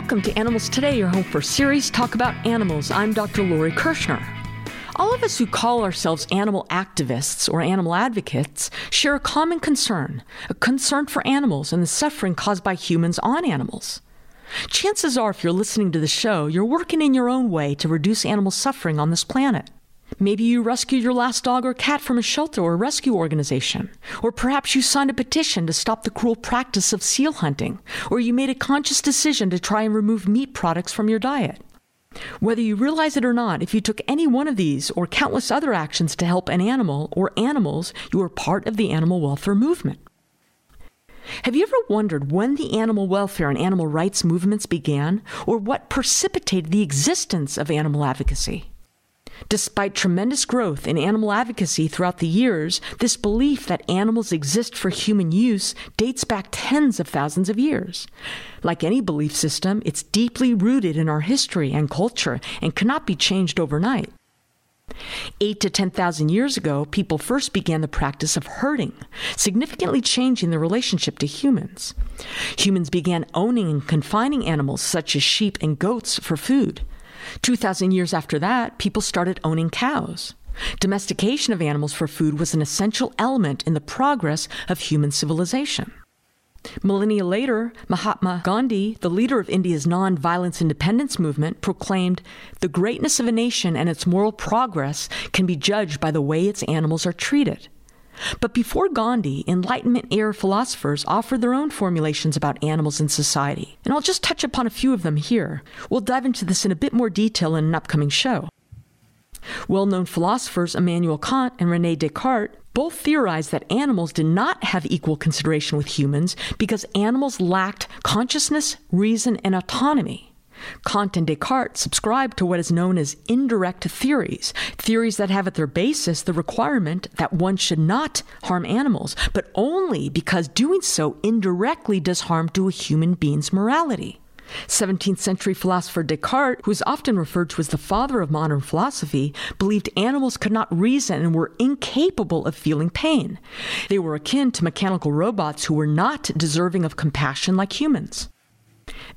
Welcome to Animals Today, your home for series talk about animals. I'm Dr. Lori Kirschner. All of us who call ourselves animal activists or animal advocates share a common concern a concern for animals and the suffering caused by humans on animals. Chances are, if you're listening to the show, you're working in your own way to reduce animal suffering on this planet. Maybe you rescued your last dog or cat from a shelter or rescue organization. Or perhaps you signed a petition to stop the cruel practice of seal hunting. Or you made a conscious decision to try and remove meat products from your diet. Whether you realize it or not, if you took any one of these or countless other actions to help an animal or animals, you are part of the animal welfare movement. Have you ever wondered when the animal welfare and animal rights movements began, or what precipitated the existence of animal advocacy? Despite tremendous growth in animal advocacy throughout the years, this belief that animals exist for human use dates back tens of thousands of years. Like any belief system, it's deeply rooted in our history and culture and cannot be changed overnight. Eight to 10,000 years ago, people first began the practice of herding, significantly changing the relationship to humans. Humans began owning and confining animals such as sheep and goats for food. 2,000 years after that, people started owning cows. Domestication of animals for food was an essential element in the progress of human civilization. Millennia later, Mahatma Gandhi, the leader of India's non-violence independence movement, proclaimed the greatness of a nation and its moral progress can be judged by the way its animals are treated. But before Gandhi, Enlightenment era philosophers offered their own formulations about animals in society, and I'll just touch upon a few of them here. We'll dive into this in a bit more detail in an upcoming show. Well known philosophers Immanuel Kant and Rene Descartes both theorized that animals did not have equal consideration with humans because animals lacked consciousness, reason, and autonomy. Kant and Descartes subscribed to what is known as indirect theories, theories that have at their basis the requirement that one should not harm animals, but only because doing so indirectly does harm to a human being's morality. 17th century philosopher Descartes, who is often referred to as the father of modern philosophy, believed animals could not reason and were incapable of feeling pain. They were akin to mechanical robots who were not deserving of compassion like humans.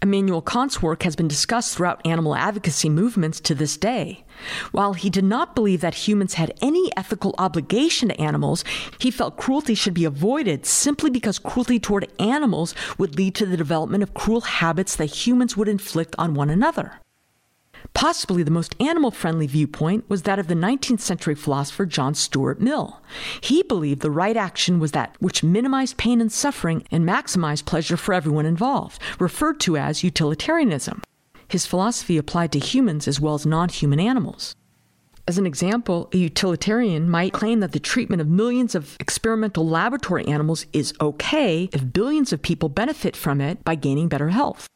Immanuel Kant's work has been discussed throughout animal advocacy movements to this day. While he did not believe that humans had any ethical obligation to animals, he felt cruelty should be avoided simply because cruelty toward animals would lead to the development of cruel habits that humans would inflict on one another. Possibly the most animal friendly viewpoint was that of the 19th century philosopher John Stuart Mill. He believed the right action was that which minimized pain and suffering and maximized pleasure for everyone involved, referred to as utilitarianism. His philosophy applied to humans as well as non human animals. As an example, a utilitarian might claim that the treatment of millions of experimental laboratory animals is okay if billions of people benefit from it by gaining better health.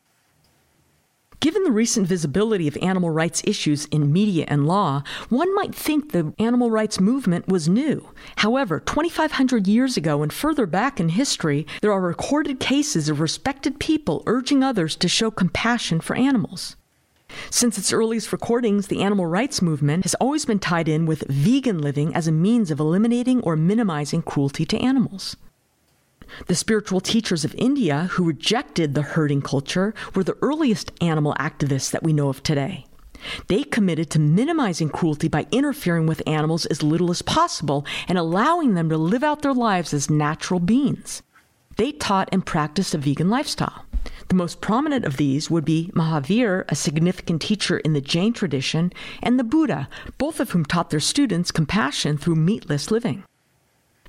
Given the recent visibility of animal rights issues in media and law, one might think the animal rights movement was new. However, 2,500 years ago and further back in history, there are recorded cases of respected people urging others to show compassion for animals. Since its earliest recordings, the animal rights movement has always been tied in with vegan living as a means of eliminating or minimizing cruelty to animals. The spiritual teachers of India who rejected the herding culture were the earliest animal activists that we know of today. They committed to minimizing cruelty by interfering with animals as little as possible and allowing them to live out their lives as natural beings. They taught and practiced a vegan lifestyle. The most prominent of these would be Mahavir, a significant teacher in the Jain tradition, and the Buddha, both of whom taught their students compassion through meatless living.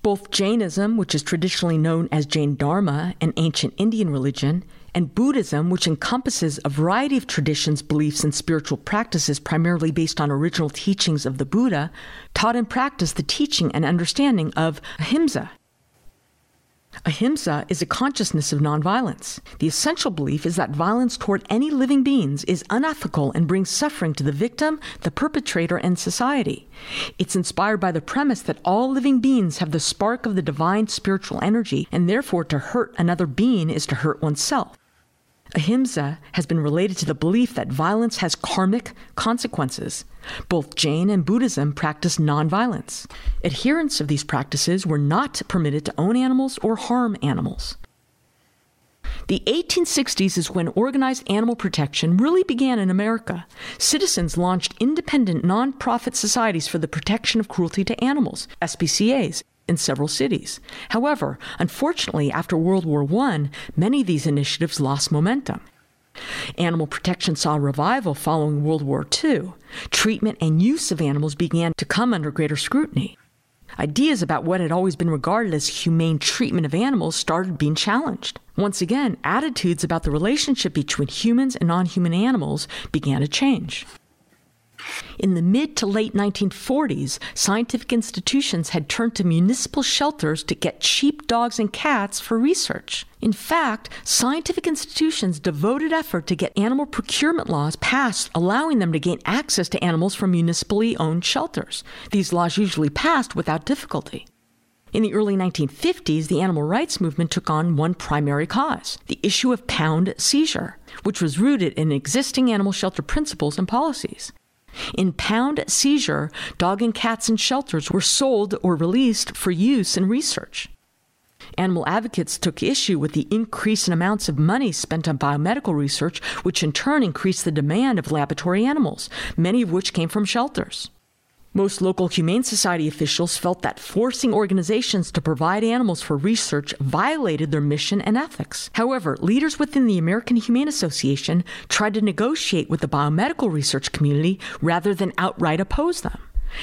Both Jainism, which is traditionally known as Jain Dharma, an ancient Indian religion, and Buddhism, which encompasses a variety of traditions, beliefs, and spiritual practices primarily based on original teachings of the Buddha, taught and practiced the teaching and understanding of ahimsa, Ahimsa is a consciousness of nonviolence. The essential belief is that violence toward any living beings is unethical and brings suffering to the victim, the perpetrator, and society. It's inspired by the premise that all living beings have the spark of the divine spiritual energy, and therefore to hurt another being is to hurt oneself. Ahimsa has been related to the belief that violence has karmic consequences. Both Jain and Buddhism practice nonviolence. Adherents of these practices were not permitted to own animals or harm animals. The 1860s is when organized animal protection really began in America. Citizens launched independent nonprofit societies for the protection of cruelty to animals, SPCAs, in several cities. However, unfortunately, after World War I, many of these initiatives lost momentum. Animal protection saw a revival following World War II. Treatment and use of animals began to come under greater scrutiny. Ideas about what had always been regarded as humane treatment of animals started being challenged. Once again, attitudes about the relationship between humans and non human animals began to change. In the mid to late 1940s, scientific institutions had turned to municipal shelters to get cheap dogs and cats for research. In fact, scientific institutions devoted effort to get animal procurement laws passed, allowing them to gain access to animals from municipally owned shelters. These laws usually passed without difficulty. In the early 1950s, the animal rights movement took on one primary cause the issue of pound seizure, which was rooted in existing animal shelter principles and policies. In pound seizure, dog and cats in shelters were sold or released for use in research. Animal advocates took issue with the increase in amounts of money spent on biomedical research, which in turn increased the demand of laboratory animals, many of which came from shelters. Most local Humane Society officials felt that forcing organizations to provide animals for research violated their mission and ethics. However, leaders within the American Humane Association tried to negotiate with the biomedical research community rather than outright oppose them.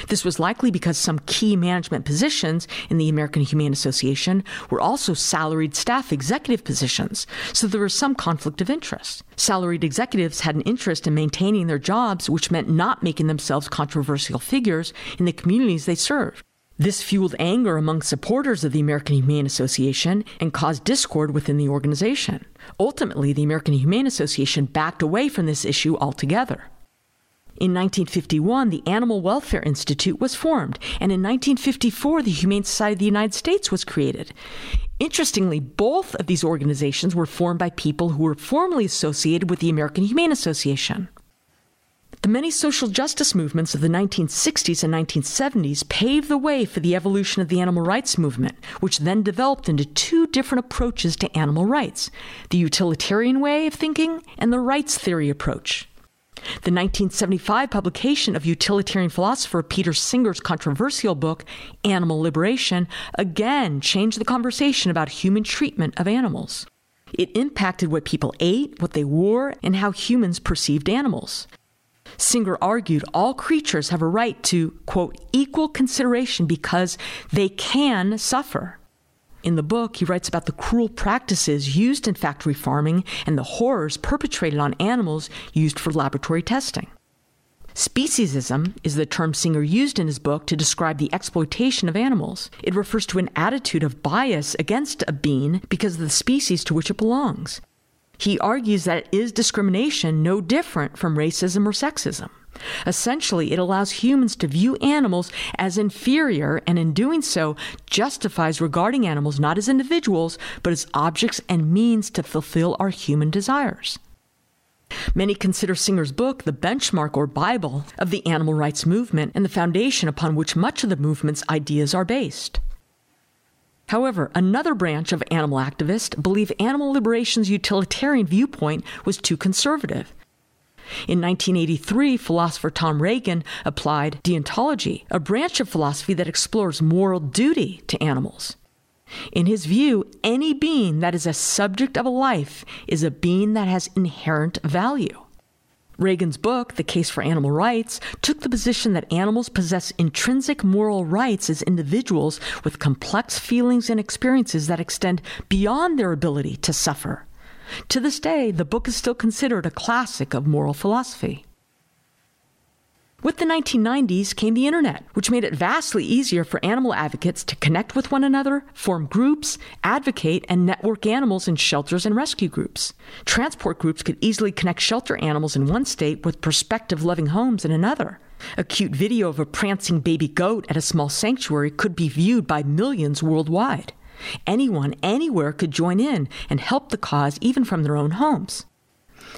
This was likely because some key management positions in the American Humane Association were also salaried staff executive positions, so there was some conflict of interest. Salaried executives had an interest in maintaining their jobs, which meant not making themselves controversial figures in the communities they served. This fueled anger among supporters of the American Humane Association and caused discord within the organization. Ultimately, the American Humane Association backed away from this issue altogether. In 1951, the Animal Welfare Institute was formed, and in 1954, the Humane Society of the United States was created. Interestingly, both of these organizations were formed by people who were formerly associated with the American Humane Association. The many social justice movements of the 1960s and 1970s paved the way for the evolution of the animal rights movement, which then developed into two different approaches to animal rights the utilitarian way of thinking and the rights theory approach. The 1975 publication of utilitarian philosopher Peter Singer's controversial book, Animal Liberation, again changed the conversation about human treatment of animals. It impacted what people ate, what they wore, and how humans perceived animals. Singer argued all creatures have a right to, quote, equal consideration because they can suffer. In the book, he writes about the cruel practices used in factory farming and the horrors perpetrated on animals used for laboratory testing. Speciesism is the term Singer used in his book to describe the exploitation of animals. It refers to an attitude of bias against a being because of the species to which it belongs. He argues that it is discrimination no different from racism or sexism. Essentially, it allows humans to view animals as inferior, and in doing so, justifies regarding animals not as individuals, but as objects and means to fulfill our human desires. Many consider Singer's book the benchmark or Bible of the animal rights movement and the foundation upon which much of the movement's ideas are based. However, another branch of animal activists believe animal liberation's utilitarian viewpoint was too conservative in 1983, philosopher Tom Regan applied deontology, a branch of philosophy that explores moral duty to animals. In his view, any being that is a subject of a life is a being that has inherent value. Regan's book, The Case for Animal Rights, took the position that animals possess intrinsic moral rights as individuals with complex feelings and experiences that extend beyond their ability to suffer. To this day, the book is still considered a classic of moral philosophy. With the 1990s came the internet, which made it vastly easier for animal advocates to connect with one another, form groups, advocate, and network animals in shelters and rescue groups. Transport groups could easily connect shelter animals in one state with prospective loving homes in another. A cute video of a prancing baby goat at a small sanctuary could be viewed by millions worldwide. Anyone, anywhere could join in and help the cause even from their own homes.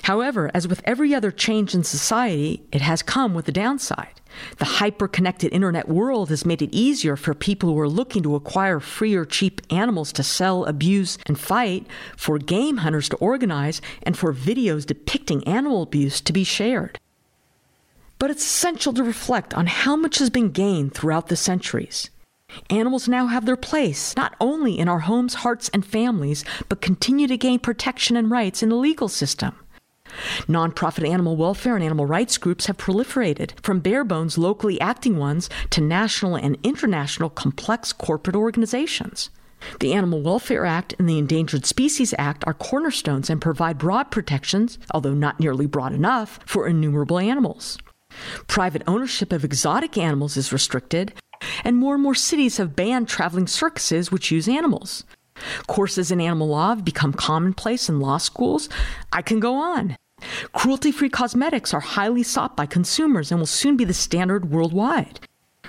However, as with every other change in society, it has come with a downside. The hyper connected internet world has made it easier for people who are looking to acquire free or cheap animals to sell, abuse, and fight, for game hunters to organize, and for videos depicting animal abuse to be shared. But it's essential to reflect on how much has been gained throughout the centuries. Animals now have their place, not only in our homes, hearts, and families, but continue to gain protection and rights in the legal system. Nonprofit animal welfare and animal rights groups have proliferated, from bare bones locally acting ones to national and international complex corporate organizations. The Animal Welfare Act and the Endangered Species Act are cornerstones and provide broad protections, although not nearly broad enough, for innumerable animals. Private ownership of exotic animals is restricted, and more and more cities have banned traveling circuses which use animals. Courses in animal law have become commonplace in law schools. I can go on. Cruelty free cosmetics are highly sought by consumers and will soon be the standard worldwide.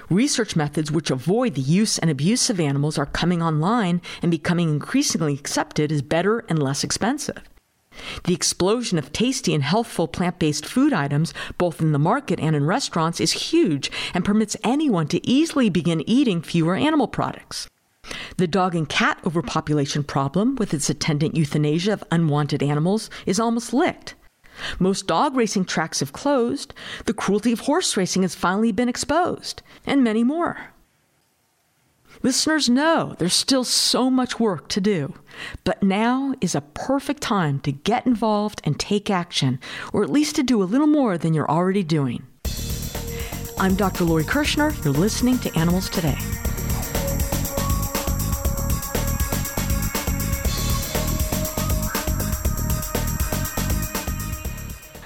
Research methods which avoid the use and abuse of animals are coming online and becoming increasingly accepted as better and less expensive. The explosion of tasty and healthful plant based food items, both in the market and in restaurants, is huge and permits anyone to easily begin eating fewer animal products. The dog and cat overpopulation problem, with its attendant euthanasia of unwanted animals, is almost licked. Most dog racing tracks have closed, the cruelty of horse racing has finally been exposed, and many more. Listeners know there's still so much work to do, but now is a perfect time to get involved and take action, or at least to do a little more than you're already doing. I'm Dr. Lori Kirschner. You're listening to Animals Today.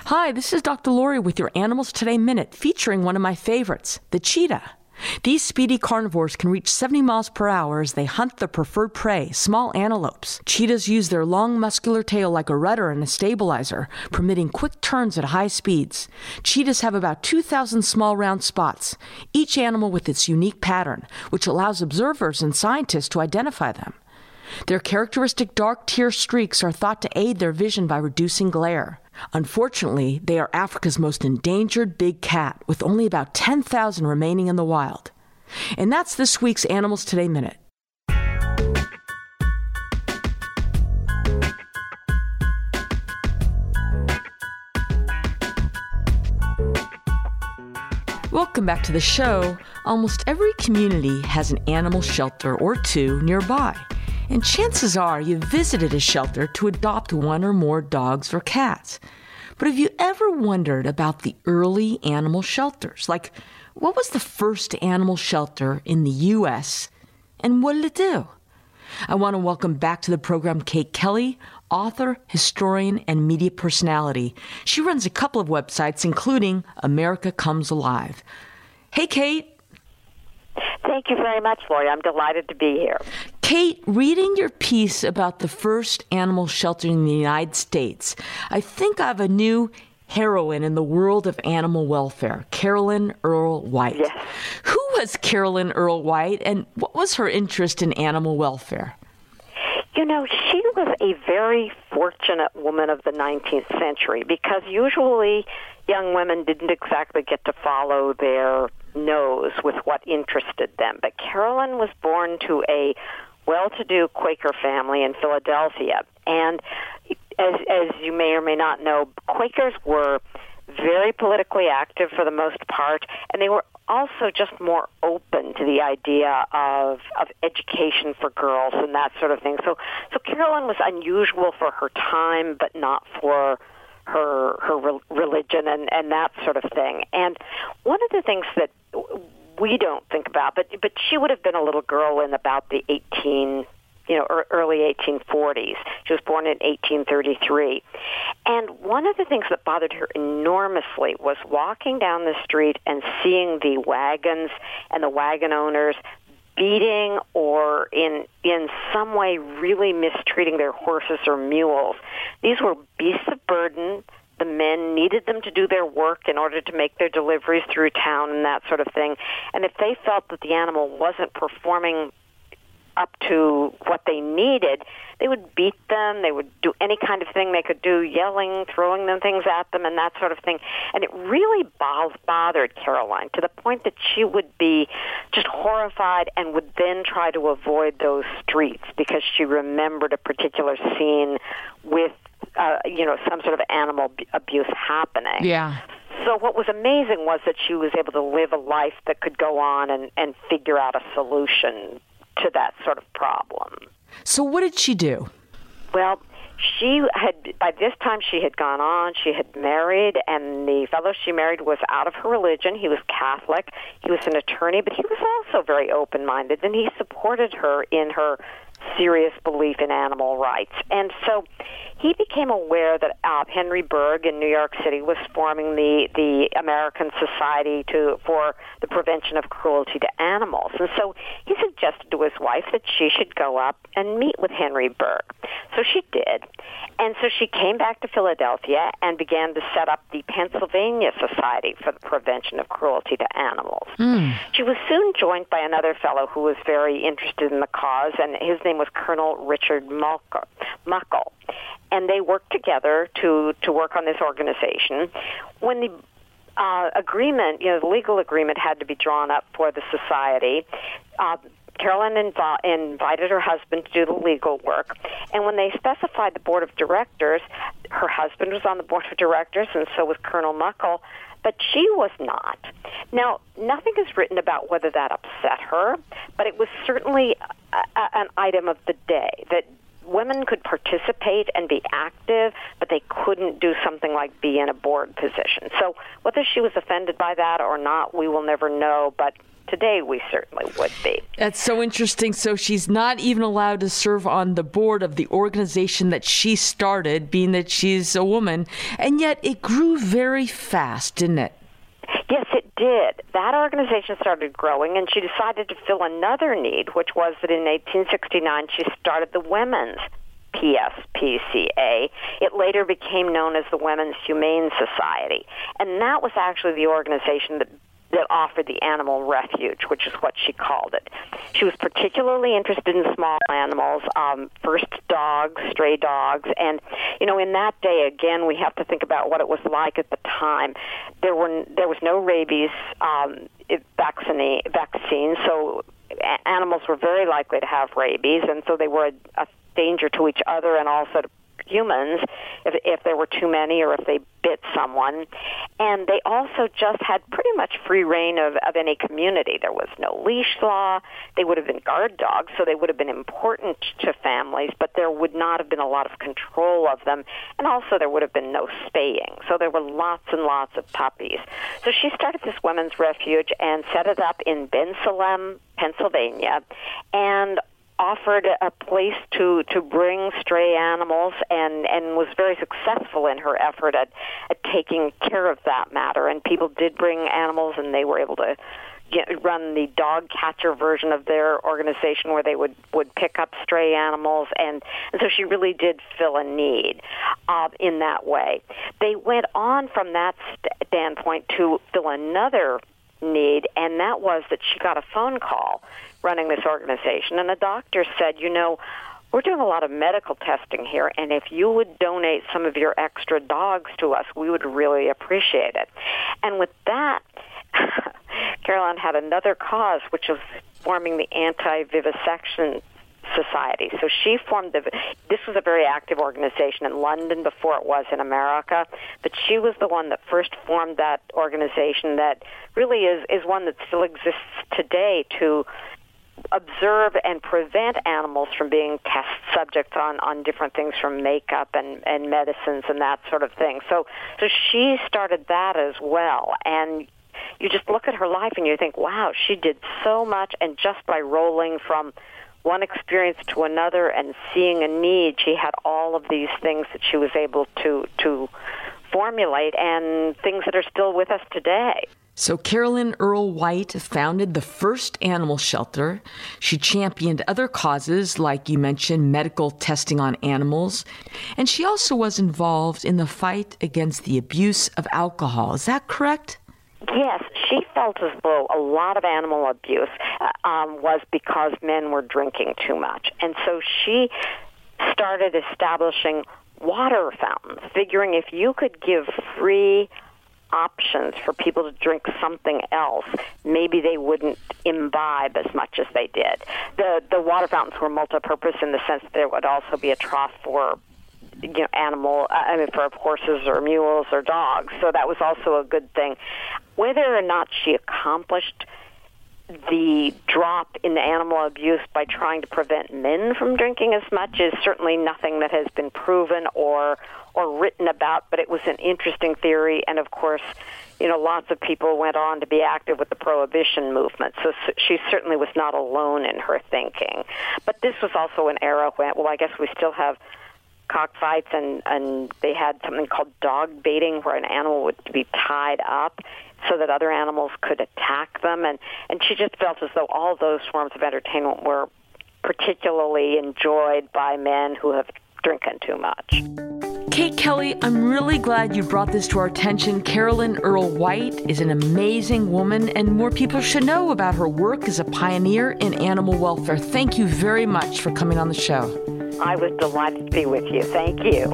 Hi, this is Dr. Lori with your Animals Today Minute featuring one of my favorites, the cheetah. These speedy carnivores can reach 70 miles per hour as they hunt their preferred prey, small antelopes. Cheetahs use their long muscular tail like a rudder and a stabilizer, permitting quick turns at high speeds. Cheetahs have about 2,000 small round spots, each animal with its unique pattern, which allows observers and scientists to identify them. Their characteristic dark tear streaks are thought to aid their vision by reducing glare. Unfortunately, they are Africa's most endangered big cat, with only about 10,000 remaining in the wild. And that's this week's Animals Today Minute. Welcome back to the show. Almost every community has an animal shelter or two nearby and chances are you visited a shelter to adopt one or more dogs or cats. But have you ever wondered about the early animal shelters? Like, what was the first animal shelter in the U.S. and what did it do? I want to welcome back to the program Kate Kelly, author, historian, and media personality. She runs a couple of websites, including America Comes Alive. Hey, Kate. Thank you very much, Lori. I'm delighted to be here. Kate, reading your piece about the first animal shelter in the United States, I think I have a new heroine in the world of animal welfare, Carolyn Earle White. Yes. Who was Carolyn Earle White and what was her interest in animal welfare? You know, she was a very fortunate woman of the 19th century because usually young women didn't exactly get to follow their nose with what interested them. But Carolyn was born to a well-to-do Quaker family in Philadelphia, and as, as you may or may not know, Quakers were very politically active for the most part, and they were also just more open to the idea of of education for girls and that sort of thing. So so Carolyn was unusual for her time, but not for her her re- religion and and that sort of thing. And one of the things that we don't think about, but but she would have been a little girl in about the 18 you know, early 1840s. She was born in 1833. And one of the things that bothered her enormously was walking down the street and seeing the wagons and the wagon owners beating or in in some way really mistreating their horses or mules. These were beasts of burden the men needed them to do their work in order to make their deliveries through town and that sort of thing. And if they felt that the animal wasn't performing up to what they needed, they would beat them. They would do any kind of thing they could do, yelling, throwing them things at them, and that sort of thing. And it really bothered Caroline to the point that she would be just horrified and would then try to avoid those streets because she remembered a particular scene with, uh, you know, some sort of animal abuse happening. Yeah so what was amazing was that she was able to live a life that could go on and, and figure out a solution to that sort of problem. So, what did she do? Well, she had by this time she had gone on she had married and the fellow she married was out of her religion he was catholic he was an attorney but he was also very open minded and he supported her in her serious belief in animal rights and so he became aware that uh, Henry Bergh in New York City was forming the the American Society to for the prevention of cruelty to animals, and so he suggested to his wife that she should go up and meet with Henry Bergh. So she did, and so she came back to Philadelphia and began to set up the Pennsylvania Society for the Prevention of Cruelty to Animals. Mm. She was soon joined by another fellow who was very interested in the cause, and his name was Colonel Richard Muckle and they worked together to to work on this organization. When the uh, agreement, you know, the legal agreement had to be drawn up for the society. Uh, Carolyn inv- invited her husband to do the legal work, and when they specified the board of directors, her husband was on the board of directors, and so was Colonel Muckle, but she was not. Now, nothing is written about whether that upset her, but it was certainly a, a, an item of the day that women could participate and be active, but they couldn't do something like be in a board position. So whether she was offended by that or not, we will never know, but today we certainly would be. That's so interesting. So she's not even allowed to serve on the board of the organization that she started, being that she's a woman, and yet it grew very fast, didn't it? Yes, it did. That organization started growing, and she decided to fill another need, which was that in 1869 she started the Women's PSPCA. It later became known as the Women's Humane Society, and that was actually the organization that that offered the animal refuge, which is what she called it. She was particularly interested in small animals, um, first dogs, stray dogs, and you know, in that day, again, we have to think about what it was like at the time. There were there was no rabies um, vaccine vaccine, so animals were very likely to have rabies, and so they were a, a danger to each other and also to humans if, if there were too many or if they bit someone. And they also just had pretty much free reign of, of any community. There was no leash law. They would have been guard dogs, so they would have been important to families, but there would not have been a lot of control of them. And also there would have been no spaying. So there were lots and lots of puppies. So she started this women's refuge and set it up in Bensalem, Pennsylvania. And offered a place to to bring stray animals and and was very successful in her effort at at taking care of that matter. And people did bring animals and they were able to get, run the dog catcher version of their organization where they would would pick up stray animals. And, and so she really did fill a need uh, in that way. They went on from that standpoint to fill another need, and that was that she got a phone call running this organization, and the doctor said, you know, we're doing a lot of medical testing here, and if you would donate some of your extra dogs to us, we would really appreciate it. And with that, Caroline had another cause, which was forming the anti-vivisection society. So she formed the. This was a very active organization in London before it was in America, but she was the one that first formed that organization that really is is one that still exists today to observe and prevent animals from being test subjects on, on different things from makeup and, and medicines and that sort of thing. So so she started that as well and you just look at her life and you think, wow, she did so much and just by rolling from one experience to another and seeing a need, she had all of these things that she was able to to formulate and things that are still with us today. So, Carolyn Earle White founded the first animal shelter. She championed other causes, like you mentioned, medical testing on animals. And she also was involved in the fight against the abuse of alcohol. Is that correct? Yes, she felt as though a lot of animal abuse uh, um, was because men were drinking too much. And so she started establishing water fountains, figuring if you could give free options for people to drink something else, maybe they wouldn't imbibe as much as they did. The the water fountains were multi-purpose in the sense that there would also be a trough for you know animal uh, I mean for horses or mules or dogs. So that was also a good thing. Whether or not she accomplished the drop in animal abuse by trying to prevent men from drinking as much is certainly nothing that has been proven or or written about, but it was an interesting theory. And of course, you know, lots of people went on to be active with the prohibition movement. So she certainly was not alone in her thinking. But this was also an era when, well, I guess we still have cockfights and and they had something called dog baiting where an animal would be tied up so that other animals could attack them and and she just felt as though all those forms of entertainment were particularly enjoyed by men who have drinking too much. Kate Kelly, I'm really glad you brought this to our attention. Carolyn Earle White is an amazing woman, and more people should know about her work as a pioneer in animal welfare. Thank you very much for coming on the show. I was delighted to be with you. Thank you.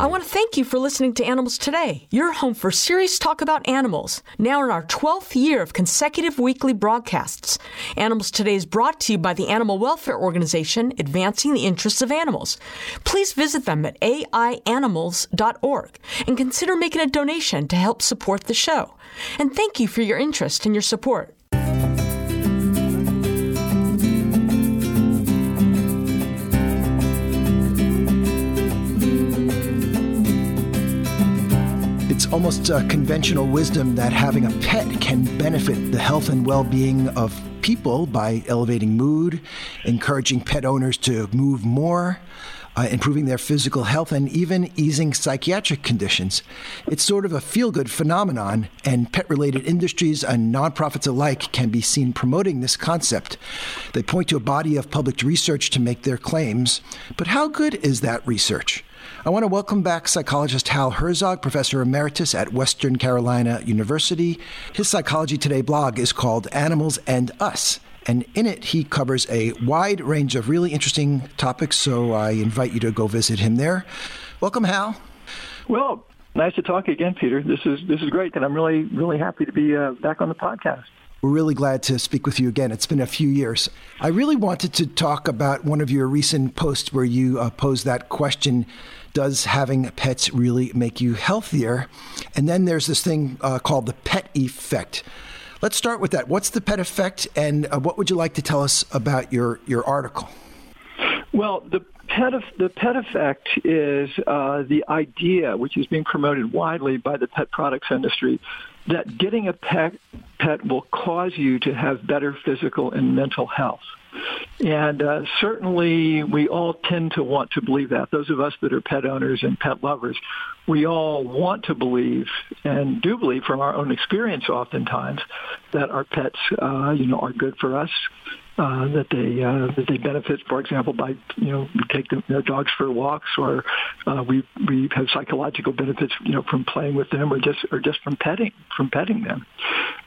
I want to thank you for listening to Animals Today, your home for serious talk about animals, now in our 12th year of consecutive weekly broadcasts. Animals Today is brought to you by the Animal Welfare Organization, advancing the interests of animals. Please visit them at aianimals.org and consider making a donation to help support the show. And thank you for your interest and your support. Almost uh, conventional wisdom that having a pet can benefit the health and well being of people by elevating mood, encouraging pet owners to move more. Uh, improving their physical health and even easing psychiatric conditions. It's sort of a feel good phenomenon, and pet related industries and nonprofits alike can be seen promoting this concept. They point to a body of published research to make their claims, but how good is that research? I want to welcome back psychologist Hal Herzog, professor emeritus at Western Carolina University. His Psychology Today blog is called Animals and Us. And in it, he covers a wide range of really interesting topics. So I invite you to go visit him there. Welcome, Hal. Well, nice to talk again, Peter. This is this is great, and I'm really really happy to be uh, back on the podcast. We're really glad to speak with you again. It's been a few years. I really wanted to talk about one of your recent posts where you uh, posed that question does having pets really make you healthier? And then there's this thing uh, called the pet effect. Let's start with that. What's the pet effect, and uh, what would you like to tell us about your, your article? Well, the pet the pet effect is uh, the idea, which is being promoted widely by the pet products industry, that getting a pet pet will cause you to have better physical and mental health. And uh, certainly, we all tend to want to believe that. Those of us that are pet owners and pet lovers, we all want to believe and do believe from our own experience oftentimes that our pets, uh, you know, are good for us, uh, that they uh, that they benefit, for example, by you know we take them, their dogs for walks, or uh, we we have psychological benefits, you know, from playing with them, or just or just from petting from petting them.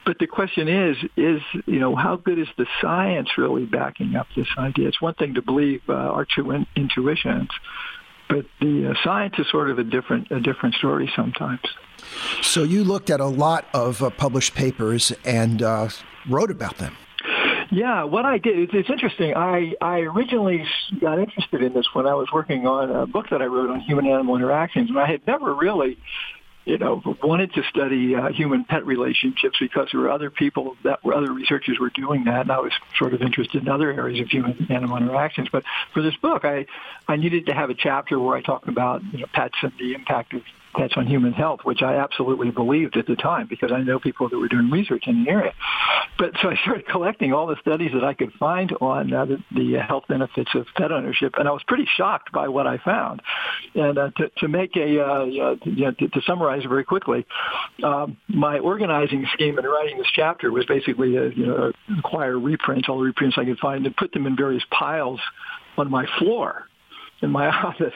But the question is, is you know, how good is the science really backing up this idea? It's one thing to believe uh, our true in- intuitions, but the uh, science is sort of a different a different story sometimes. So you looked at a lot of uh, published papers and uh, wrote about them. Yeah, what I did, it's, it's interesting. I, I originally got interested in this when I was working on a book that I wrote on human-animal interactions, and I had never really you know, wanted to study uh, human-pet relationships because there were other people that were other researchers were doing that, and I was sort of interested in other areas of human-animal interactions. But for this book, I I needed to have a chapter where I talked about you know pets and the impact of that's on human health, which I absolutely believed at the time because I know people that were doing research in the area. But so I started collecting all the studies that I could find on uh, the, the health benefits of pet ownership, and I was pretty shocked by what I found. And uh, to, to make a, uh, you know, to, to summarize very quickly, um, my organizing scheme in writing this chapter was basically, uh, you know, acquire reprints, all the reprints I could find, and put them in various piles on my floor in my office,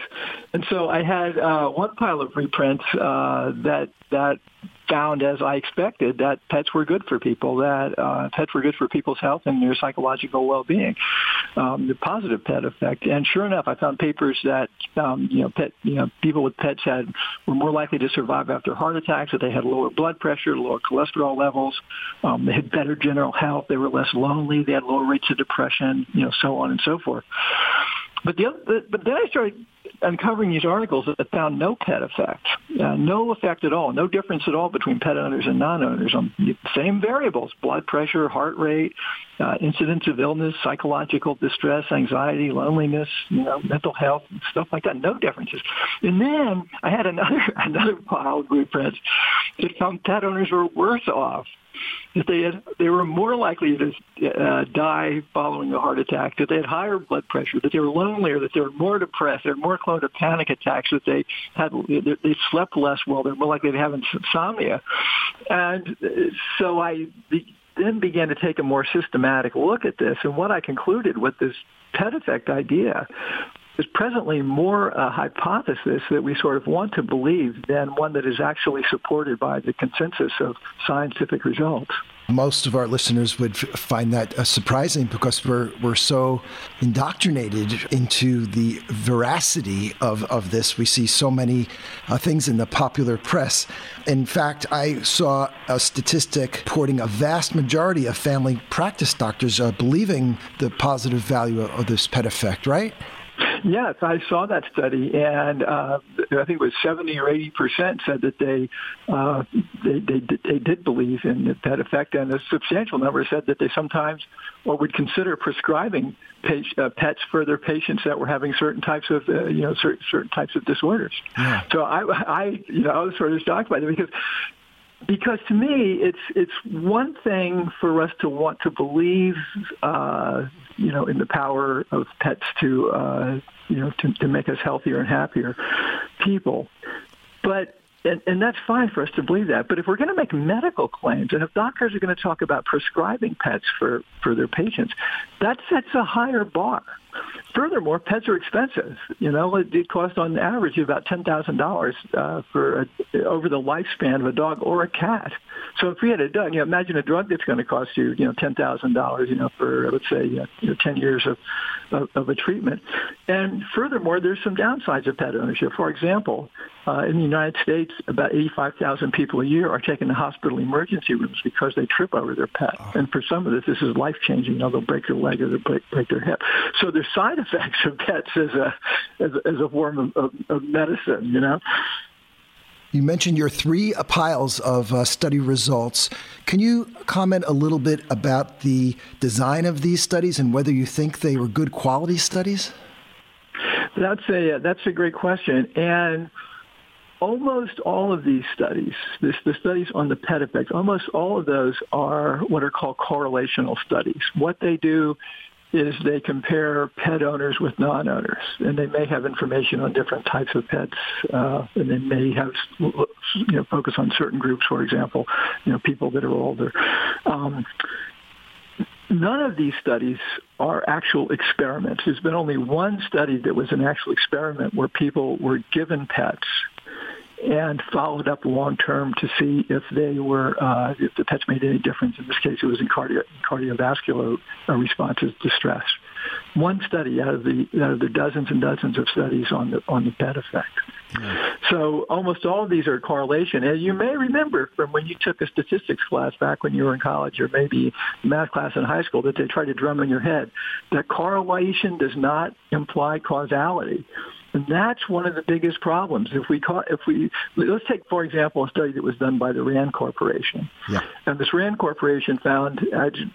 and so I had uh, one pile of reprints uh, that that found, as I expected, that pets were good for people, that uh, pets were good for people's health and their psychological well-being, um, the positive pet effect. And sure enough, I found papers that um, you know pet you know people with pets had were more likely to survive after heart attacks, that they had lower blood pressure, lower cholesterol levels, um, they had better general health, they were less lonely, they had lower rates of depression, you know, so on and so forth. But the other, but then I started uncovering these articles that found no pet effect, uh, no effect at all, no difference at all between pet owners and non-owners on the same variables: blood pressure, heart rate, uh, incidence of illness, psychological distress, anxiety, loneliness, you know, mental health, stuff like that. No differences. And then I had another another pile of reprints that found pet owners were worse off that they had they were more likely to uh, die following a heart attack, that they had higher blood pressure, that they were lonelier, that they were more depressed, they were more prone to panic attacks, that they had they slept less well, they're more likely to have insomnia, and so I then began to take a more systematic look at this, and what I concluded with this pet effect idea is presently more a hypothesis that we sort of want to believe than one that is actually supported by the consensus of scientific results. Most of our listeners would find that uh, surprising because we're, we're so indoctrinated into the veracity of, of this. We see so many uh, things in the popular press. In fact, I saw a statistic reporting a vast majority of family practice doctors uh, believing the positive value of, of this pet effect, right? Yes, I saw that study, and uh, I think it was 70 or 80 percent said that they, uh, they, they they did believe in that effect, and a substantial number said that they sometimes or would consider prescribing uh, pets for their patients that were having certain types of uh, you know certain, certain types of disorders. Yeah. So I, I you know I was sort of shocked by that because because to me, it's it's one thing for us to want to believe, uh, you know, in the power of pets to, uh, you know, to, to make us healthier and happier people, but and, and that's fine for us to believe that. But if we're going to make medical claims, and if doctors are going to talk about prescribing pets for, for their patients, that sets a higher bar. Furthermore, pets are expensive. You know, it, it costs on average about ten thousand uh, dollars for a, over the lifespan of a dog or a cat. So if we had a dog, you know, imagine a drug that's going to cost you, you know, ten thousand dollars, you know, for let's say you know, ten years of, of of a treatment. And furthermore, there's some downsides of pet ownership. For example, uh, in the United States, about 85,000 people a year are taken to hospital emergency rooms because they trip over their pet. Oh. And for some of this, this is life changing. You know, they'll break their leg or they'll break, break their hip. So there's side effects of pets as a as a, as a form of, of, of medicine. You know. You mentioned your three piles of uh, study results. Can you comment a little bit about the design of these studies and whether you think they were good quality studies? That's a that's a great question, and almost all of these studies, this, the studies on the pet effects, almost all of those are what are called correlational studies. What they do is they compare pet owners with non-owners, and they may have information on different types of pets, uh, and they may have you know focus on certain groups, for example, you know people that are older. Um, None of these studies are actual experiments. There's been only one study that was an actual experiment where people were given pets and followed up long term to see if they were uh, if the pets made any difference. In this case, it was in cardio, cardiovascular uh, responses to stress. One study out of the out of the dozens and dozens of studies on the on the pet effect. Yeah. So almost all of these are correlation. And you may remember from when you took a statistics class back when you were in college or maybe math class in high school that they try to drum in your head that correlation does not imply causality. And that's one of the biggest problems. If we call, if we let's take for example a study that was done by the Rand Corporation, yeah. and this Rand Corporation found,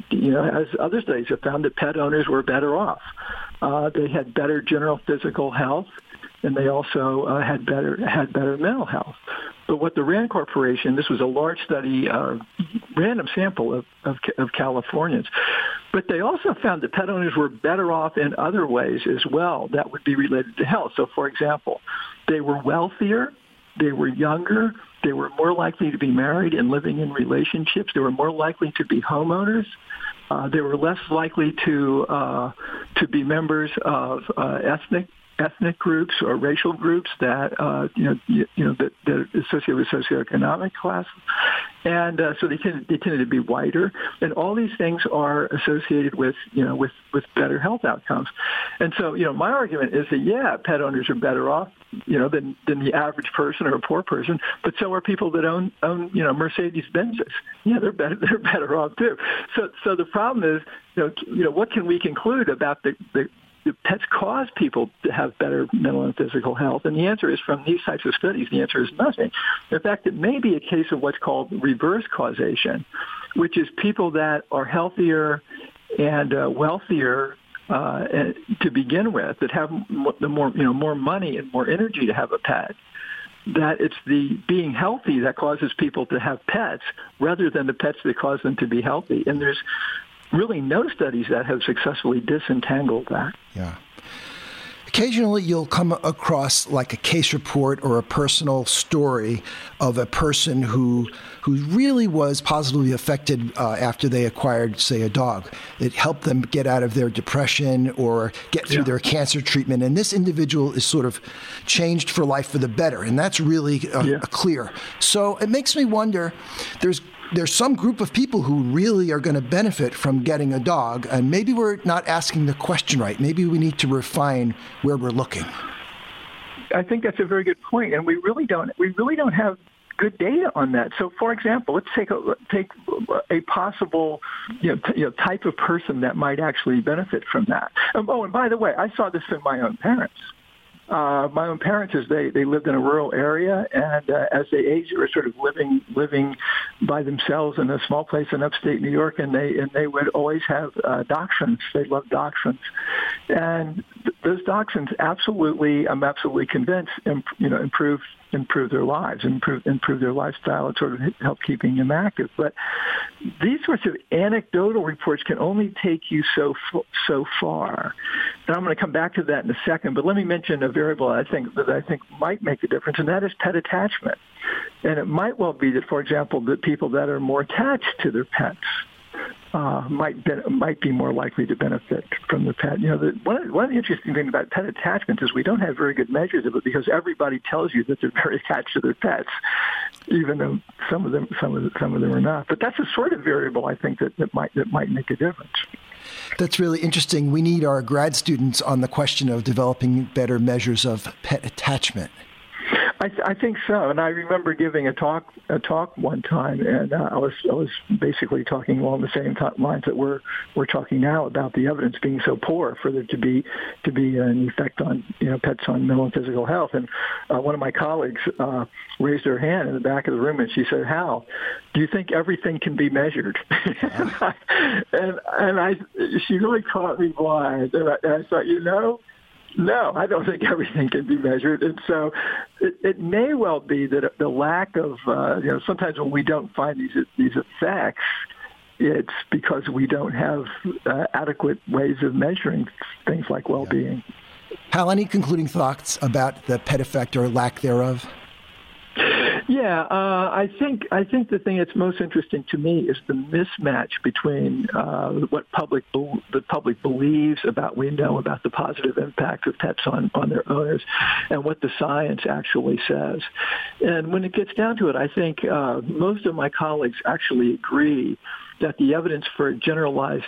you know, as other studies have found that pet owners were better off. Uh, they had better general physical health, and they also uh, had better had better mental health. But what the Rand Corporation, this was a large study, uh, random sample of, of, of Californians, but they also found that pet owners were better off in other ways as well that would be related to health. So, for example, they were wealthier, they were younger, they were more likely to be married and living in relationships, they were more likely to be homeowners. Uh, they were less likely to uh, to be members of uh, ethnic ethnic groups or racial groups that uh, you know you, know that, that are associated with socioeconomic class, and uh, so they tend they tended to be whiter, and all these things are associated with you know with with better health outcomes, and so you know my argument is that yeah, pet owners are better off you know than than the average person or a poor person, but so are people that own own you know Mercedes Benzes. Yeah, they're better they're better off too. So so the problem is you know you know what can we conclude about the the pets cause people to have better mental and physical health? And the answer is from these types of studies, the answer is nothing. In fact, it may be a case of what's called reverse causation, which is people that are healthier and uh, wealthier uh, to begin with, that have the more you know more money and more energy to have a pet. That it's the being healthy that causes people to have pets rather than the pets that cause them to be healthy. And there's really no studies that have successfully disentangled that. Yeah. Occasionally, you'll come across like a case report or a personal story of a person who who really was positively affected uh, after they acquired, say, a dog. It helped them get out of their depression or get through yeah. their cancer treatment. And this individual is sort of changed for life for the better, and that's really uh, yeah. clear. So it makes me wonder. There's there's some group of people who really are going to benefit from getting a dog, and maybe we're not asking the question right. Maybe we need to refine where we're looking. I think that's a very good point, and we really don't we really don't have good data on that. So, for example, let's take a take a possible you know, t- you know type of person that might actually benefit from that. Um, oh, and by the way, I saw this in my own parents uh, my own parents, is they they lived in a rural area, and uh, as they aged, they were sort of living living by themselves in a small place in upstate New York, and they and they would always have uh, dachshunds. They loved dachshunds, and th- those dachshunds absolutely, I'm absolutely convinced, imp- you know, improved improve their lives, improve improve their lifestyle, and sort of help keeping them active. But these sorts of anecdotal reports can only take you so so far. And I'm going to come back to that in a second. But let me mention a variable I think that I think might make a difference, and that is pet attachment. And it might well be that, for example, that people that are more attached to their pets uh, might be, might be more likely to benefit from the pet. You know, the, one, of, one of the interesting things about pet attachment is we don't have very good measures of it because everybody tells you that they're very attached to their pets, even though some of them some of the, some of them are not. But that's a sort of variable I think that, that might that might make a difference. That's really interesting. We need our grad students on the question of developing better measures of pet attachment. I, th- I think so, and I remember giving a talk a talk one time, and uh, I was I was basically talking along the same t- lines that we're we're talking now about the evidence being so poor for there to be to be an effect on you know pets on mental and physical health. And uh, one of my colleagues uh, raised her hand in the back of the room, and she said, "Hal, do you think everything can be measured?" and, I, and and I she really caught me blind, and I, and I thought, you know no, I don't think everything can be measured, and so it, it may well be that the lack of uh, you know sometimes when we don't find these these effects, it's because we don't have uh, adequate ways of measuring things like well-being. Hal, any concluding thoughts about the pet effect or lack thereof? Yeah, uh, I think I think the thing that's most interesting to me is the mismatch between uh, what public the public believes about we know about the positive impact of pets on on their owners, and what the science actually says. And when it gets down to it, I think uh, most of my colleagues actually agree that the evidence for generalized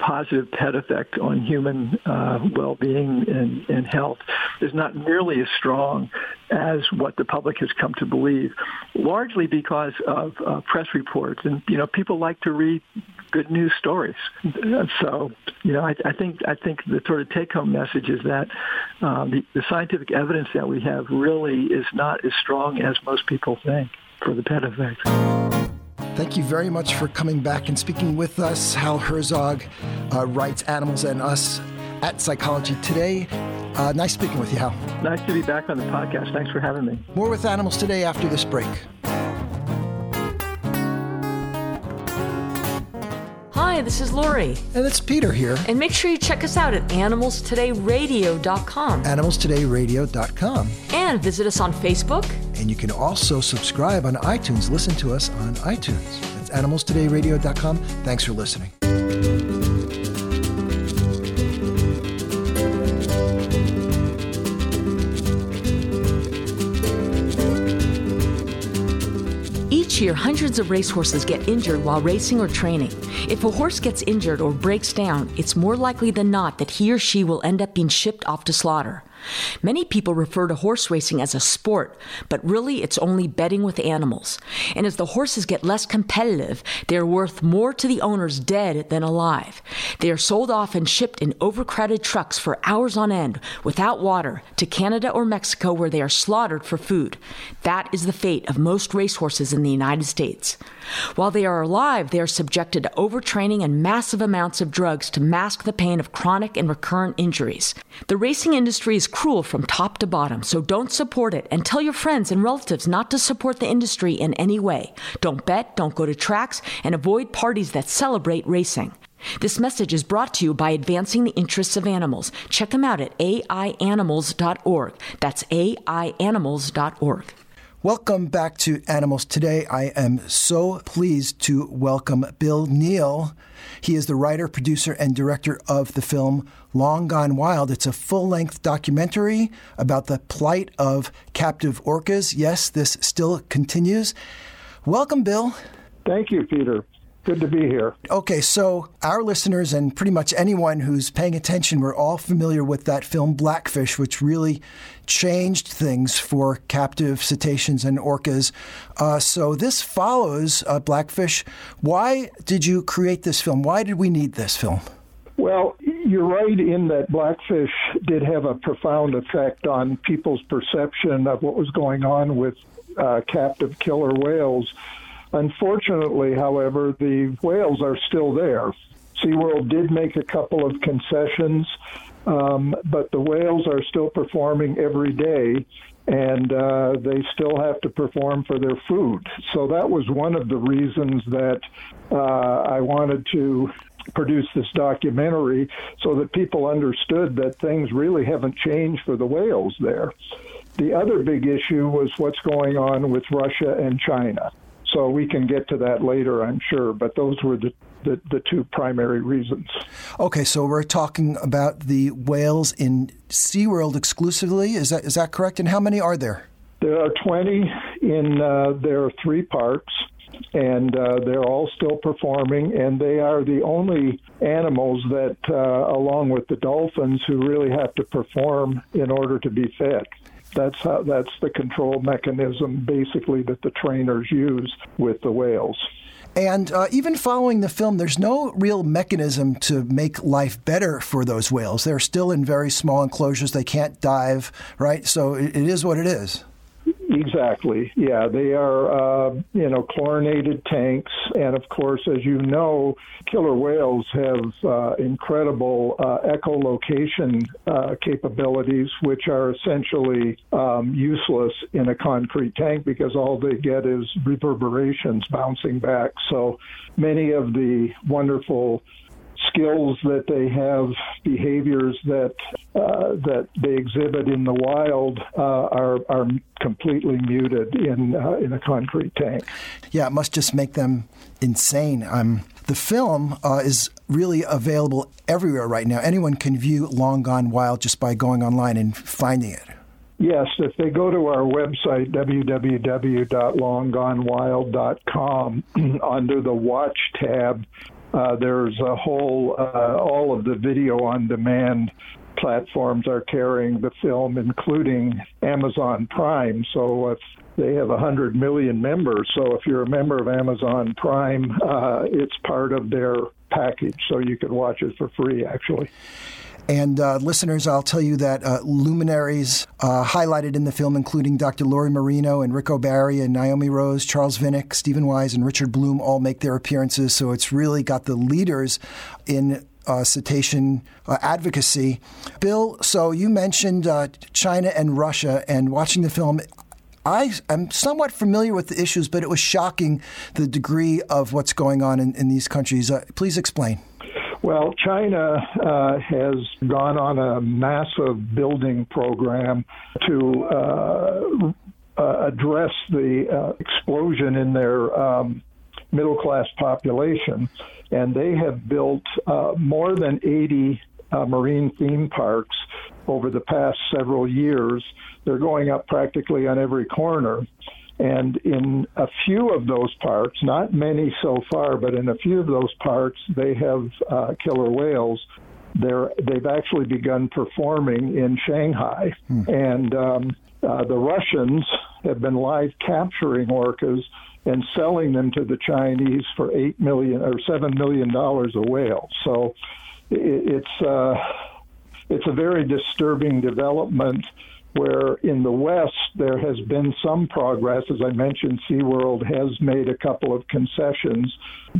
positive pet effect on human uh, well-being and, and health is not nearly as strong as what the public has come to believe, largely because of uh, press reports. And, you know, people like to read good news stories. So, you know, I, I think I think the sort of take-home message is that um, the, the scientific evidence that we have really is not as strong as most people think for the pet effect. Thank you very much for coming back and speaking with us. Hal Herzog uh, writes Animals and Us at Psychology Today. Uh, nice speaking with you, Hal. Nice to be back on the podcast. Thanks for having me. More with Animals Today after this break. Hi, this is Lori. And it's Peter here. And make sure you check us out at animalstodayradio.com. Animalstodayradio.com. And visit us on Facebook. And you can also subscribe on iTunes. Listen to us on iTunes. It's animalstodayradio.com. Thanks for listening. Each year, hundreds of racehorses get injured while racing or training. If a horse gets injured or breaks down, it's more likely than not that he or she will end up being shipped off to slaughter. Many people refer to horse racing as a sport, but really it's only betting with animals. And as the horses get less competitive, they are worth more to the owners dead than alive. They are sold off and shipped in overcrowded trucks for hours on end without water to Canada or Mexico where they are slaughtered for food. That is the fate of most racehorses in the United States. While they are alive, they are subjected to overtraining and massive amounts of drugs to mask the pain of chronic and recurrent injuries. The racing industry is cruel from top to bottom, so don't support it and tell your friends and relatives not to support the industry in any way. Don't bet, don't go to tracks, and avoid parties that celebrate racing. This message is brought to you by Advancing the Interests of Animals. Check them out at aianimals.org. That's aianimals.org. Welcome back to Animals Today. I am so pleased to welcome Bill Neal. He is the writer, producer, and director of the film Long Gone Wild. It's a full length documentary about the plight of captive orcas. Yes, this still continues. Welcome, Bill. Thank you, Peter. Good to be here. Okay, so our listeners and pretty much anyone who's paying attention, we're all familiar with that film Blackfish, which really changed things for captive cetaceans and orcas. Uh, so this follows uh, Blackfish. Why did you create this film? Why did we need this film? Well, you're right in that Blackfish did have a profound effect on people's perception of what was going on with uh, captive killer whales. Unfortunately, however, the whales are still there. SeaWorld did make a couple of concessions, um, but the whales are still performing every day, and uh, they still have to perform for their food. So that was one of the reasons that uh, I wanted to produce this documentary so that people understood that things really haven't changed for the whales there. The other big issue was what's going on with Russia and China. So we can get to that later, I'm sure. But those were the, the, the, two primary reasons. Okay, so we're talking about the whales in SeaWorld exclusively. Is that is that correct? And how many are there? There are 20 in uh, there are three parks. And uh, they're all still performing, and they are the only animals that, uh, along with the dolphins, who really have to perform in order to be fed. That's how that's the control mechanism basically that the trainers use with the whales. And uh, even following the film, there's no real mechanism to make life better for those whales. They're still in very small enclosures. They can't dive, right? So it, it is what it is. Exactly. Yeah, they are, uh, you know, chlorinated tanks. And of course, as you know, killer whales have uh, incredible uh, echolocation uh, capabilities, which are essentially um, useless in a concrete tank because all they get is reverberations bouncing back. So many of the wonderful skills that they have, behaviors that uh, that they exhibit in the wild uh, are are completely muted in uh, in a concrete tank. Yeah, it must just make them insane. Um, the film uh, is really available everywhere right now. Anyone can view Long Gone Wild just by going online and finding it. Yes, if they go to our website, www.longgonewild.com, under the Watch tab, uh, there's a whole, uh, all of the video on demand platforms are carrying the film, including Amazon Prime. So if they have 100 million members, so if you're a member of Amazon Prime, uh, it's part of their package. So you can watch it for free, actually. And uh, listeners, I'll tell you that uh, luminaries uh, highlighted in the film, including Dr. Lori Marino and Rick O'Barry and Naomi Rose, Charles Vinick, Steven Wise, and Richard Bloom, all make their appearances. So it's really got the leaders in uh, cetacean uh, advocacy. Bill, so you mentioned uh, China and Russia, and watching the film, I am somewhat familiar with the issues, but it was shocking the degree of what's going on in, in these countries. Uh, please explain. Well, China uh, has gone on a massive building program to uh, uh, address the uh, explosion in their um, middle class population. And they have built uh, more than 80 uh, marine theme parks over the past several years. They're going up practically on every corner. And in a few of those parks, not many so far, but in a few of those parks, they have uh, killer whales. They're, they've actually begun performing in Shanghai. Hmm. And um, uh, the Russians have been live capturing orcas and selling them to the Chinese for eight million or seven million dollars a whale. So it, it's uh, it's a very disturbing development where in the West there has been some progress. As I mentioned, SeaWorld has made a couple of concessions,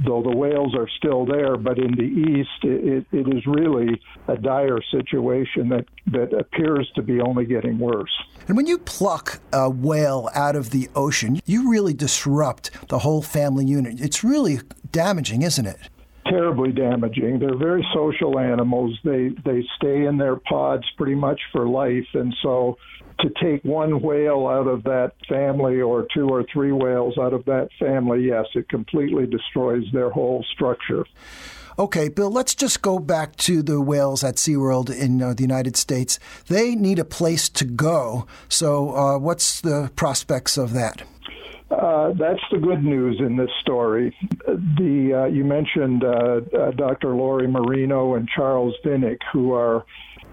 though the whales are still there. But in the East, it, it is really a dire situation that, that appears to be only getting worse. And when you pluck a whale out of the ocean, you really disrupt the whole family unit. It's really damaging, isn't it? Terribly damaging. They're very social animals. They they stay in their pods pretty much for life, and so to take one whale out of that family or two or three whales out of that family, yes, it completely destroys their whole structure. Okay, Bill, let's just go back to the whales at SeaWorld in uh, the United States. They need a place to go. So, uh, what's the prospects of that? Uh, that's the good news in this story. The uh, you mentioned uh, uh Dr. Lori Marino and Charles Vinick, who are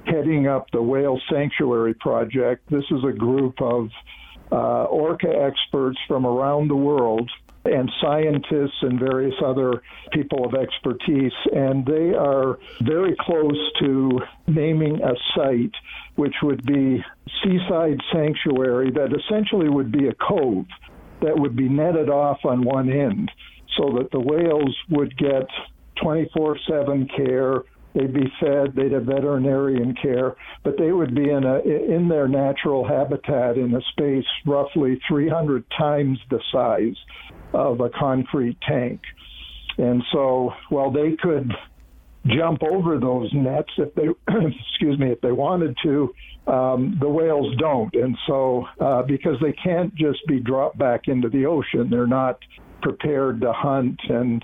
heading up the Whale Sanctuary Project. This is a group of uh, orca experts from around the world and scientists and various other people of expertise, and they are very close to naming a site which would be seaside sanctuary that essentially would be a cove that would be netted off on one end so that the whales would get 24 7 care. They'd be fed, they'd have veterinarian care, but they would be in, a, in their natural habitat in a space roughly 300 times the size of a concrete tank. And so while they could jump over those nets if they, excuse me, if they wanted to, um, the whales don't. And so, uh, because they can't just be dropped back into the ocean, they're not prepared to hunt and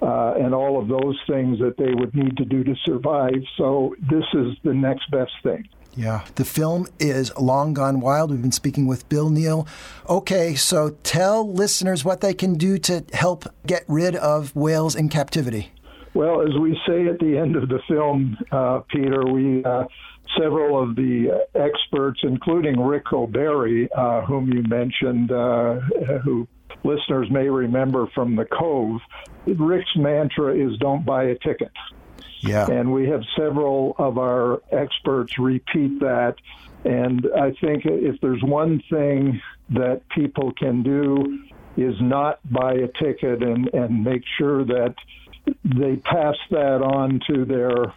uh, and all of those things that they would need to do to survive. So this is the next best thing. Yeah, the film is Long Gone Wild. We've been speaking with Bill Neal. Okay, so tell listeners what they can do to help get rid of whales in captivity. Well, as we say at the end of the film, uh, Peter, we uh, several of the experts, including Rick O'Barry, uh, whom you mentioned, uh, who listeners may remember from The Cove, Rick's mantra is don't buy a ticket. Yeah. And we have several of our experts repeat that. And I think if there's one thing that people can do is not buy a ticket and, and make sure that they pass that on to their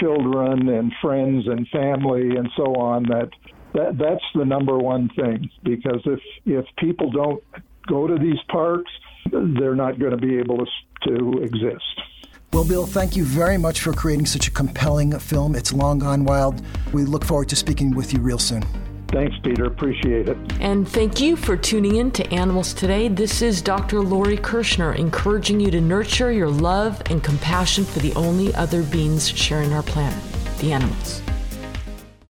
children and friends and family and so on that that that's the number one thing because if if people don't go to these parks they're not going to be able to to exist well, Bill, thank you very much for creating such a compelling film. It's Long Gone Wild. We look forward to speaking with you real soon. Thanks, Peter. Appreciate it. And thank you for tuning in to Animals Today. This is Dr. Lori Kirschner encouraging you to nurture your love and compassion for the only other beings sharing our planet, the animals.